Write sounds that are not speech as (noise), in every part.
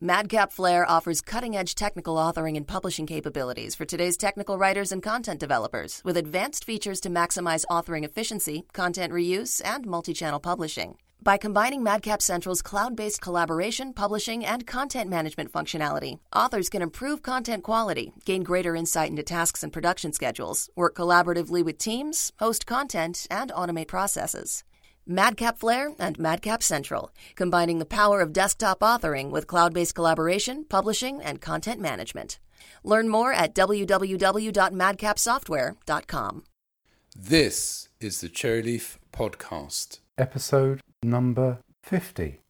Madcap Flare offers cutting edge technical authoring and publishing capabilities for today's technical writers and content developers, with advanced features to maximize authoring efficiency, content reuse, and multi channel publishing. By combining Madcap Central's cloud based collaboration, publishing, and content management functionality, authors can improve content quality, gain greater insight into tasks and production schedules, work collaboratively with teams, host content, and automate processes. Madcap Flare and Madcap Central, combining the power of desktop authoring with cloud based collaboration, publishing, and content management. Learn more at www.madcapsoftware.com. This is the Cherryleaf Podcast. Episode number 50.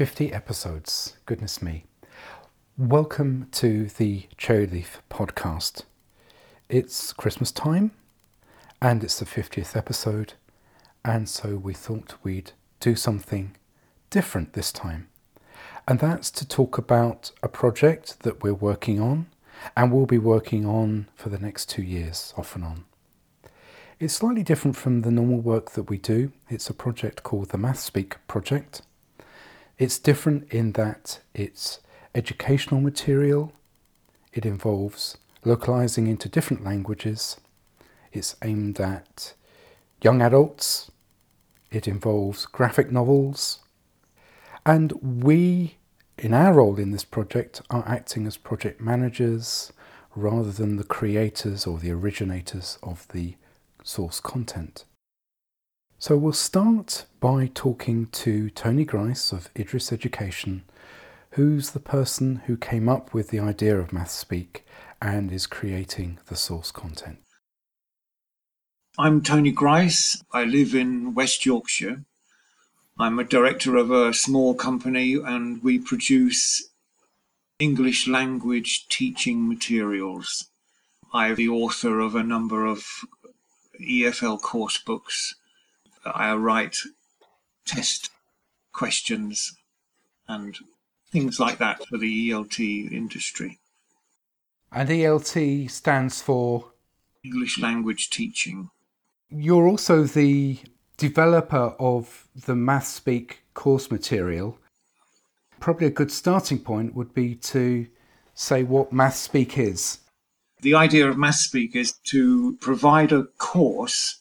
50 episodes. Goodness me. Welcome to the Cherryleaf podcast. It's Christmas time and it's the 50th episode, and so we thought we'd do something different this time. And that's to talk about a project that we're working on and we'll be working on for the next two years, off and on. It's slightly different from the normal work that we do. It's a project called the MathSpeak Project it's different in that it's educational material, it involves localizing into different languages, it's aimed at young adults, it involves graphic novels, and we, in our role in this project, are acting as project managers rather than the creators or the originators of the source content. So we'll start by talking to Tony Grice of Idris Education, who's the person who came up with the idea of MathSpeak and is creating the source content. I'm Tony Grice. I live in West Yorkshire. I'm a director of a small company and we produce English language teaching materials. I'm the author of a number of EFL course books I write test questions and things like that for the ELT industry. And ELT stands for English language teaching. You're also the developer of the MathSpeak course material. Probably a good starting point would be to say what MathSpeak is. The idea of MathSpeak is to provide a course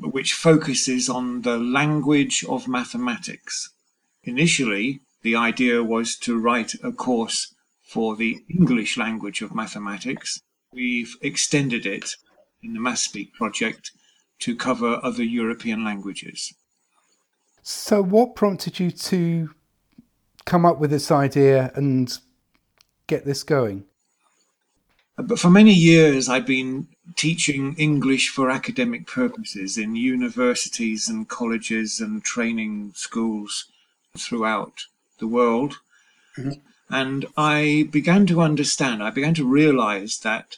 which focuses on the language of mathematics. Initially, the idea was to write a course for the English language of mathematics. We've extended it in the MathSpeak project to cover other European languages. So, what prompted you to come up with this idea and get this going? But for many years, I've been teaching English for academic purposes in universities and colleges and training schools throughout the world. Mm-hmm. And I began to understand, I began to realize that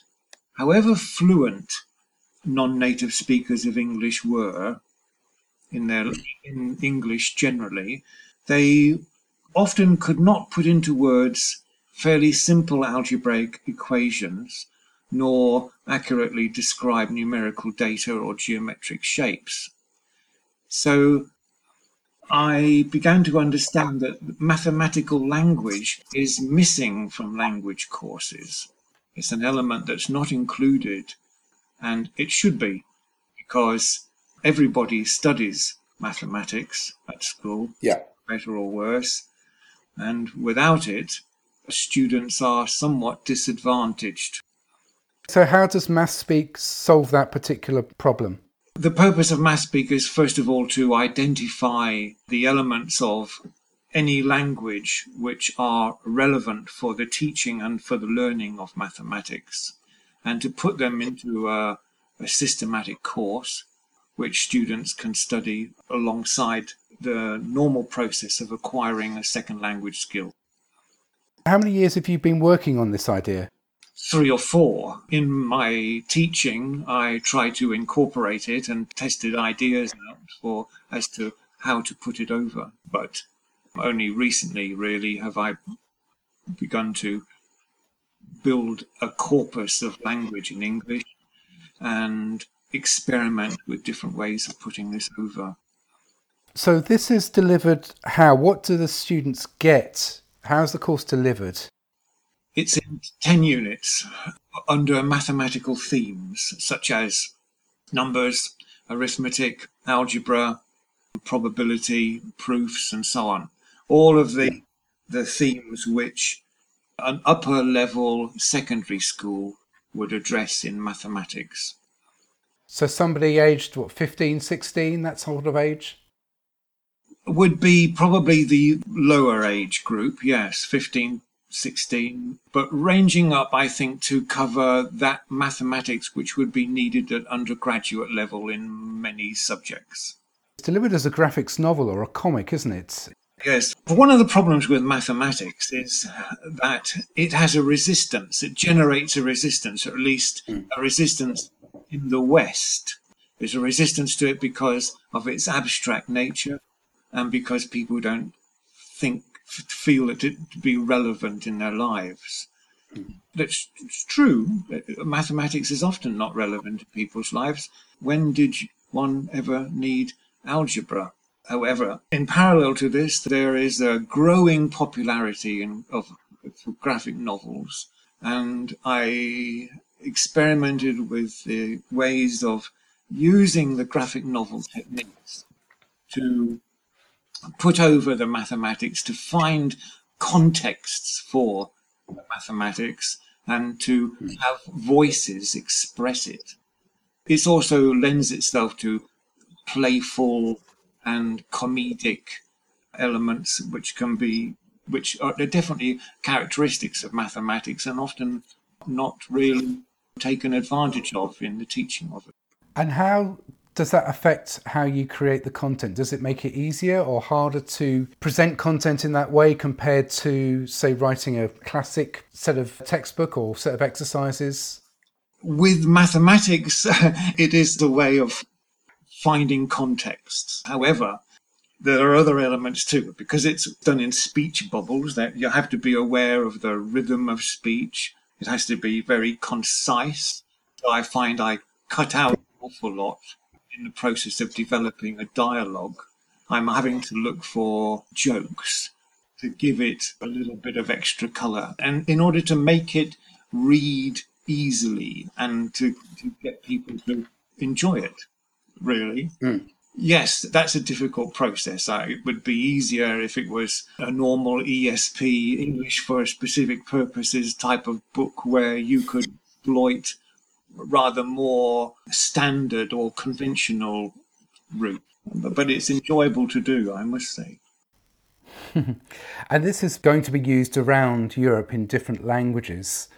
however fluent non native speakers of English were in their in English generally, they often could not put into words fairly simple algebraic equations, nor accurately describe numerical data or geometric shapes. So I began to understand that mathematical language is missing from language courses. It's an element that's not included, and it should be, because everybody studies mathematics at school, yeah. better or worse, and without it, students are somewhat disadvantaged. So, how does MathSpeak solve that particular problem? The purpose of MathSpeak is, first of all, to identify the elements of any language which are relevant for the teaching and for the learning of mathematics, and to put them into a, a systematic course which students can study alongside the normal process of acquiring a second language skill. How many years have you been working on this idea? Three or four. In my teaching, I try to incorporate it and tested ideas out for as to how to put it over. But only recently, really, have I begun to build a corpus of language in English and experiment with different ways of putting this over. So this is delivered how? What do the students get? How's the course delivered? It's in 10 units under mathematical themes such as numbers, arithmetic, algebra, probability, proofs, and so on. All of the, the themes which an upper level secondary school would address in mathematics. So somebody aged, what, 15, 16, that sort of age? Would be probably the lower age group, yes, 15, 16, but ranging up, I think, to cover that mathematics which would be needed at undergraduate level in many subjects. It's delivered as a graphics novel or a comic, isn't it? Yes. One of the problems with mathematics is that it has a resistance. It generates a resistance, or at least hmm. a resistance in the West. There's a resistance to it because of its abstract nature and because people don't think, feel it to be relevant in their lives. Mm-hmm. That's true. Mathematics is often not relevant in people's lives. When did one ever need algebra? However, in parallel to this, there is a growing popularity in, of, of graphic novels, and I experimented with the ways of using the graphic novel techniques to put over the mathematics, to find contexts for the mathematics, and to have voices express it. It also lends itself to playful and comedic elements which can be which are definitely characteristics of mathematics and often not really taken advantage of in the teaching of it. And how does that affect how you create the content? Does it make it easier or harder to present content in that way compared to, say, writing a classic set of textbook or set of exercises? With mathematics, (laughs) it is the way of finding contexts. However, there are other elements too, because it's done in speech bubbles that you have to be aware of the rhythm of speech. It has to be very concise. I find I cut out an awful lot in the process of developing a dialogue. I'm having to look for jokes to give it a little bit of extra color. And in order to make it read easily and to, to get people to enjoy it really. Mm. Yes, that's a difficult process. it would be easier if it was a normal ESP, English for specific purposes type of book where you could exploit rather more standard or conventional route. But it's enjoyable to do, I must say. (laughs) and this is going to be used around Europe in different languages.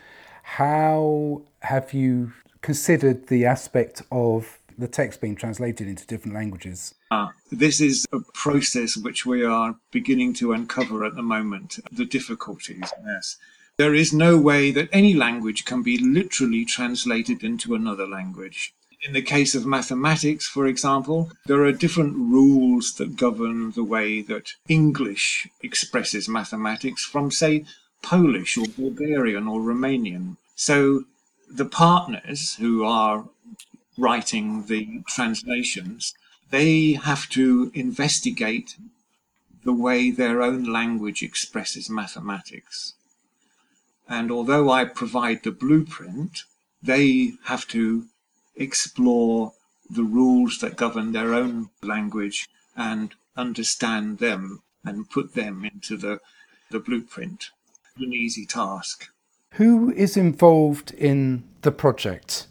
How have you considered the aspect of the text being translated into different languages? Ah, this is a process which we are beginning to uncover at the moment. The difficulties, yes. There is no way that any language can be literally translated into another language. In the case of mathematics, for example, there are different rules that govern the way that English expresses mathematics from, say, Polish or Bulgarian or Romanian. So the partners who are writing the translations, they have to investigate the way their own language expresses mathematics. And although I provide the blueprint, they have to explore the rules that govern their own language and understand them and put them into the, the blueprint. An easy task. Who is involved in the project?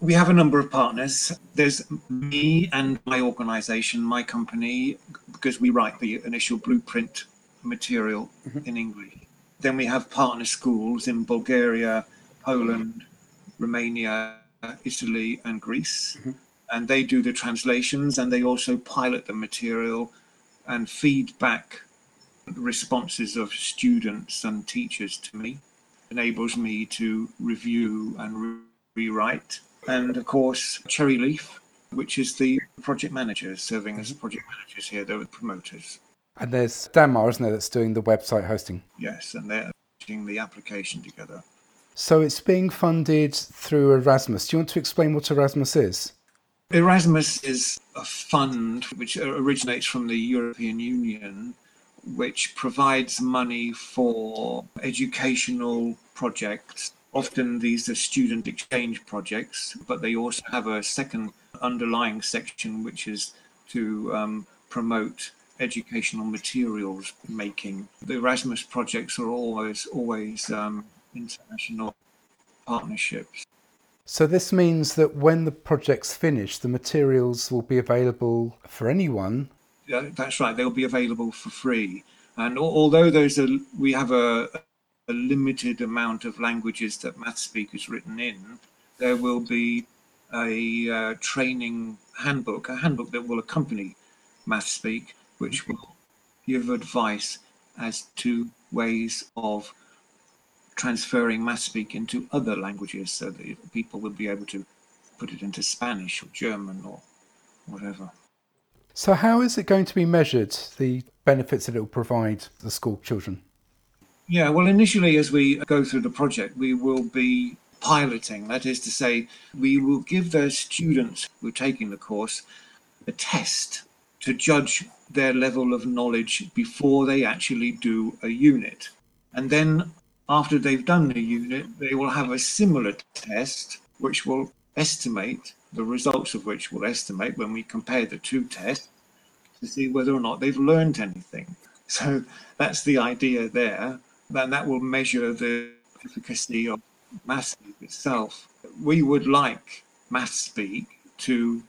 We have a number of partners. There's me and my organization, my company, because we write the initial blueprint material mm-hmm. in English. Then we have partner schools in Bulgaria, Poland, Romania, Italy, and Greece. Mm-hmm. And they do the translations and they also pilot the material and feed back responses of students and teachers to me, enables me to review and re- rewrite. And of course, Cherry Leaf, which is the project managers serving as project managers here, they're the promoters. And there's Danmar, isn't there, that's doing the website hosting. Yes, and they're putting the application together. So it's being funded through Erasmus. Do you want to explain what Erasmus is? Erasmus is a fund which originates from the European Union, which provides money for educational projects. Often these are student exchange projects, but they also have a second underlying section which is to um, promote educational materials making. The Erasmus projects are always always um, international partnerships. So this means that when the project's finished, the materials will be available for anyone. Yeah, that's right. They'll be available for free. And although those are, we have a, a limited amount of languages that MathSpeak has written in, there will be a uh, training handbook, a handbook that will accompany MathSpeak, which will give advice as to ways of transferring MathSpeak into other languages so that people will be able to put it into Spanish or German or whatever. So, how is it going to be measured, the benefits that it will provide the school children? Yeah, well, initially, as we go through the project, we will be piloting. That is to say, we will give those students who are taking the course a test to judge their level of knowledge before they actually do a unit. And then after they've done the unit, they will have a similar test which will estimate the results of which will estimate when we compare the two tests to see whether or not they've learned anything. (laughs) So that's the idea there. And that will measure the efficacy of MathSpeak itself. We would like MathSpeak to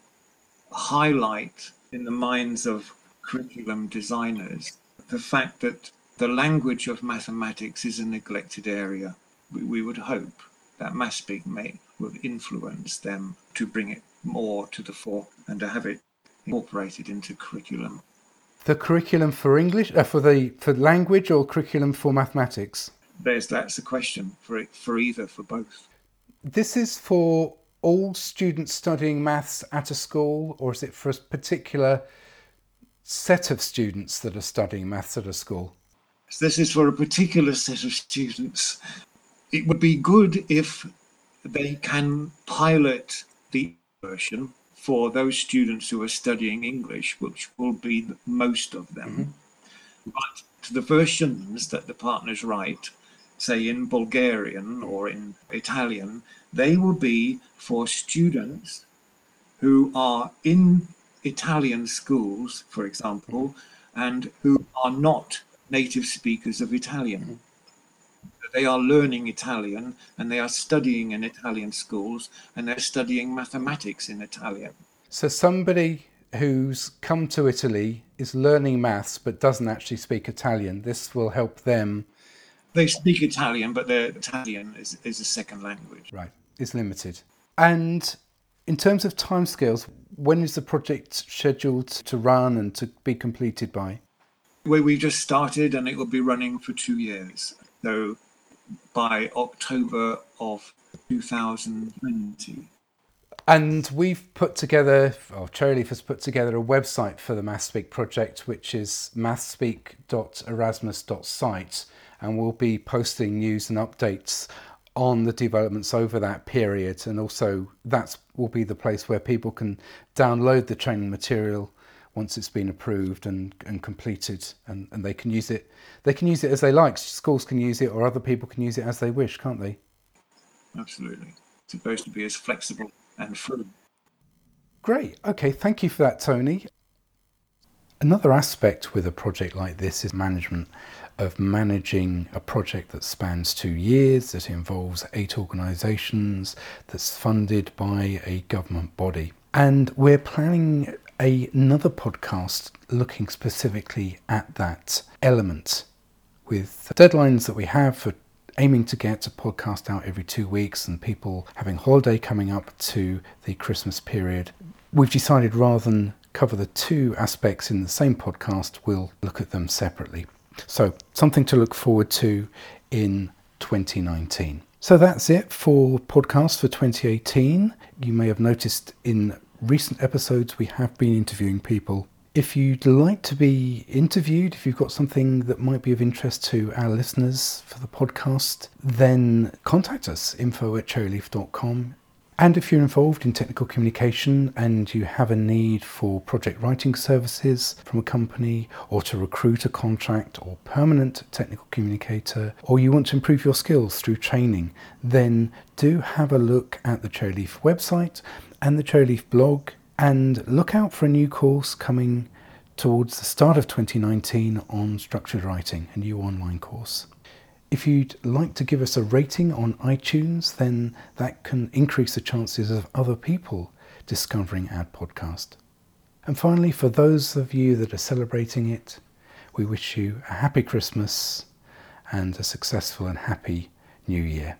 highlight in the minds of curriculum designers the fact that the language of mathematics is a neglected area. We, we would hope that mass MathSpeak may would influence them to bring it more to the fore and to have it incorporated into curriculum. The curriculum for English, uh, for the for language, or curriculum for mathematics? There's that's the question for it, for either for both. This is for all students studying maths at a school, or is it for a particular set of students that are studying maths at a school? this is for a particular set of students. It would be good if they can pilot the version for those students who are studying English, which will be most of them. Mm-hmm. But the versions that the partners write, say in Bulgarian or in Italian, they will be for students who are in Italian schools, for example, and who are not native speakers of Italian. Mm-hmm. They are learning Italian and they are studying in Italian schools and they're studying mathematics in Italian. So, somebody who's come to Italy is learning maths but doesn't actually speak Italian, this will help them. They speak Italian, but their Italian is, is a second language. Right, it's limited. And in terms of timescales, when is the project scheduled to run and to be completed by? where we just started and it will be running for two years. So by October of 2020. And we've put together, or Cherryleaf has put together a website for the MathSpeak project, which is mathspeak.erasmus.site. And we'll be posting news and updates on the developments over that period. And also, that will be the place where people can download the training material once it's been approved and, and completed and, and they can use it they can use it as they like. Schools can use it or other people can use it as they wish can't they? Absolutely. It's supposed to be as flexible and free. Great. Okay thank you for that tony. Another aspect with a project like this is management of managing a project that spans two years that involves eight organisations that's funded by a government body and we're planning another podcast looking specifically at that element with deadlines that we have for aiming to get a podcast out every two weeks and people having holiday coming up to the Christmas period. We've decided rather than cover the two aspects in the same podcast, we'll look at them separately. So, something to look forward to in 2019. So, that's it for podcast for 2018. You may have noticed in recent episodes we have been interviewing people. If you'd like to be interviewed, if you've got something that might be of interest to our listeners for the podcast, then contact us info at cherryleaf.com. And if you're involved in technical communication and you have a need for project writing services from a company or to recruit a contract or permanent technical communicator, or you want to improve your skills through training, then do have a look at the Cherryleaf website and the Cherryleaf blog and look out for a new course coming towards the start of 2019 on structured writing, a new online course. If you'd like to give us a rating on iTunes, then that can increase the chances of other people discovering our podcast. And finally, for those of you that are celebrating it, we wish you a happy Christmas and a successful and happy New Year.